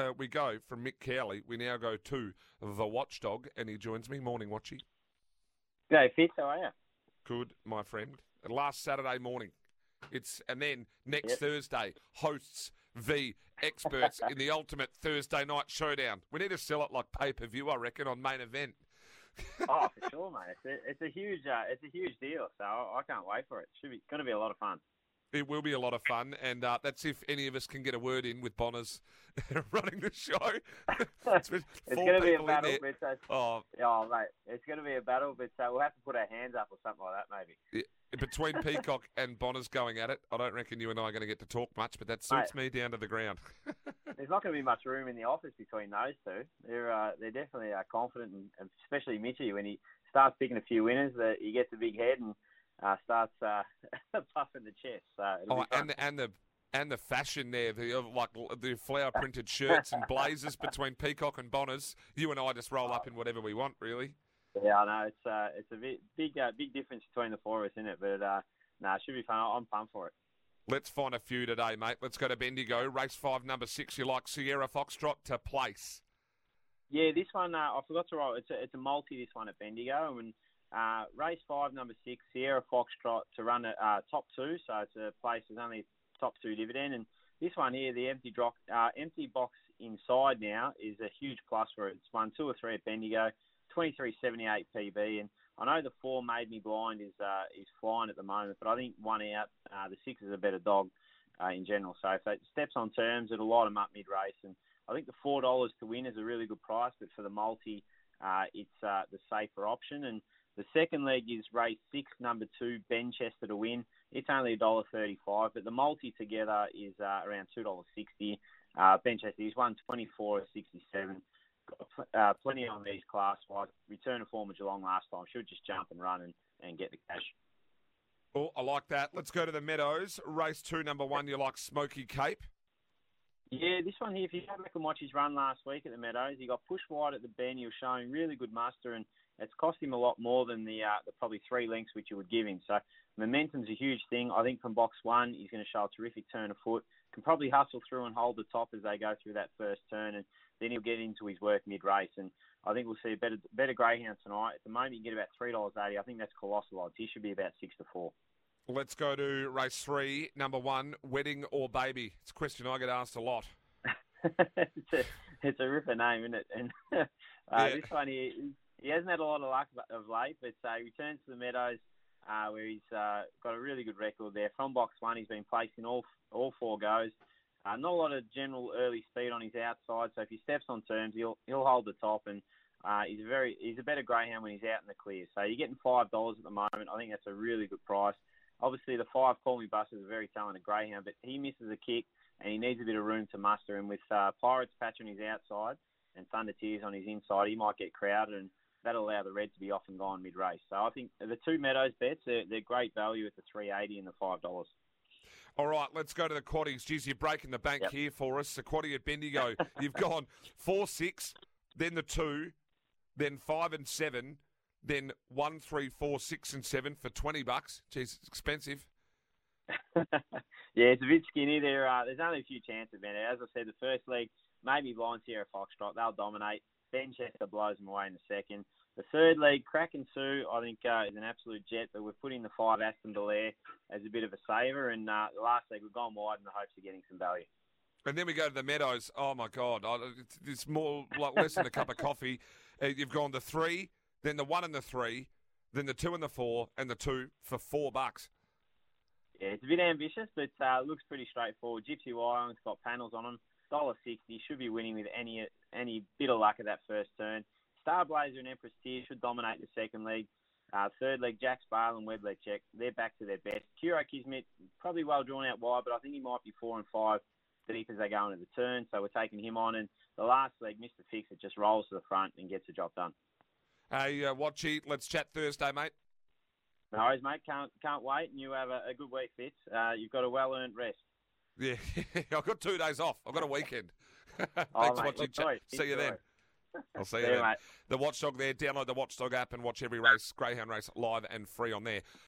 uh, we go from Mick Cowley. We now go to the Watchdog, and he joins me. Morning, Watchy. Go, Fitz, how are you? Good, my friend. Last Saturday morning. It's and then next Yep. Thursday hosts the experts in the ultimate Thursday night showdown. We need to sell it like pay per view, I reckon, on main event. Oh, for sure, mate. It's a, it's a huge, uh, it's a huge deal. So I, I can't wait for it. Should be going to be a lot of fun. It will be a lot of fun, and uh, that's if any of us can get a word in with Bonners running the show. it's with It's four going to be a battle, uh, Oh, oh, mate, it's going to be a battle, but uh, we'll have to put our hands up or something like that, maybe. between Peacock and Bonners going at it, I don't reckon you and I are going to get to talk much, but that suits me down to the ground. There's not going to be much room in the office between those two. They're uh, they're definitely uh, confident, and, and especially Mitchy when he starts picking a few winners, that he gets a big head and uh, starts uh, puffing the chest. So Oh, and the, and the and the fashion there, the uh, like the flower printed shirts and blazers between Peacock and Bonners. You and I just roll up in whatever we want, really. Yeah, I know it's uh, it's a bit, big uh, big difference between the four of us, isn't it? But uh, no, it should be fun. I'm pumped for it. Let's find a few today, mate. Let's go to Bendigo. Race five, number six. You like Sierra Foxtrot to place? Yeah, this one uh, I forgot to write. It's a, it's a multi. This one at Bendigo, and uh, race five, number six, Sierra Foxtrot to run at uh, top two. So it's a place there's only top two dividend, and this one here, the empty drop, uh, empty box inside now is a huge plus for it. It's won two or three at Bendigo, twenty three seventy eight PB, and I know the four made me blind is uh, is flying at the moment, but I think one out, uh, the six is a better dog uh, in general. So if it steps on terms, it'll light them up mid race, and I think the four dollars to win is a really good price, but for the multi, uh, it's uh, the safer option. And the second leg is race six, number two, Benchester to win. It's only a dollar thirty-five, but the multi together is uh, around two dollars sixty. Uh, Benchester is one twenty-four or sixty-seven. Got uh, plenty on these class wise. Return of form of Geelong last time. Should just jump and run and, and get the cash. Oh, I like that. Let's go to the Meadows. Race two, number one. You like Smoky Cape? Yeah, this one here, if you go back and watch his run last week at the Meadows, he got pushed wide at the bend. He was showing really good muster, and it's cost him a lot more than the uh, the probably three lengths which you would give him. So momentum's a huge thing. I think from box one, he's going to show a terrific turn of foot. Can probably hustle through and hold the top as they go through that first turn, and then he'll get into his work mid race. And I think we'll see a better better greyhound tonight. At the moment, you can get about three dollars eighty. I think that's colossal odds. He should be about six to four. Let's go to race three, number one. Wedding or baby? It's a question I get asked a lot. it's a it's a ripper name, isn't it? And uh, Yeah. this one he he hasn't had a lot of luck of late, but uh, he returns to the Meadows uh, where he's uh, got a really good record there. From box one, he's been placed in all all four goes. Uh, not a lot of general early speed on his outside, so if he steps on terms, he'll he'll hold the top, and uh, he's a very he's a better greyhound when he's out in the clear. So you're getting five dollars at the moment. I think that's a really good price. Obviously, the five Call Me Buster is a very talented greyhound, but he misses a kick and he needs a bit of room to muster. And with uh, Pirates patch on his outside and Thunder Tears on his inside, he might get crowded, and that'll allow the red to be off and gone mid race. So I think the two Meadows bets they're, they're great value at the three eighty and the five dollars. All right, let's go to the quaddies. Geez, you're breaking the bank Yep. here for us. The quaddie at Bendigo. You've gone four, six, then the two, then five and seven, then one, three, four, six, and seven for twenty bucks. Geez, it's expensive. yeah, it's a bit skinny. There, uh, there's only a few chances, man. As I said, the first leg, maybe Blind Sierra Foxtrot, they'll dominate. Benchester blows them away in the second. The third leg, Kraken Sue, I think uh, is an absolute jet, but we've put in the five Aston Belair as a bit of a saver. And uh, the last leg, we've gone wide in the hopes of getting some value. And then we go to the Meadows. Oh my God, it's, more like less than a cup of coffee. Uh, you've gone the three, then the one and the three, then the two and the four, and the two for four bucks. Yeah, it's a bit ambitious, but uh, looks pretty straightforward. Gypsy Wyong's got panels on them. Dollar sixty should be winning with any any bit of luck at that first turn. Star Blazer and Empress Tear should dominate the second leg. Uh, third leg, Jack Sparl and Weblet Check. They're back to their best. Kuro Kismet, probably well drawn out wide, but I think he might be four and five deep as they go into the turn. So we're taking him on. And the last leg, Mr. Fix, it just rolls to the front and gets the job done. Hey, uh, Watchy, let's chat Thursday, mate. No worries, mate. Can't can't wait. And you have a, a good week, Fitz. Uh, you've got a well earned rest. Yeah, I've got two days off. I've got a weekend. Thanks, Oh, mate, Watchy. look Chat- forward. See you then. I'll see you then. mate. The Watchdog there. Download the Watchdog app and watch every race, Greyhound race, live and free on there.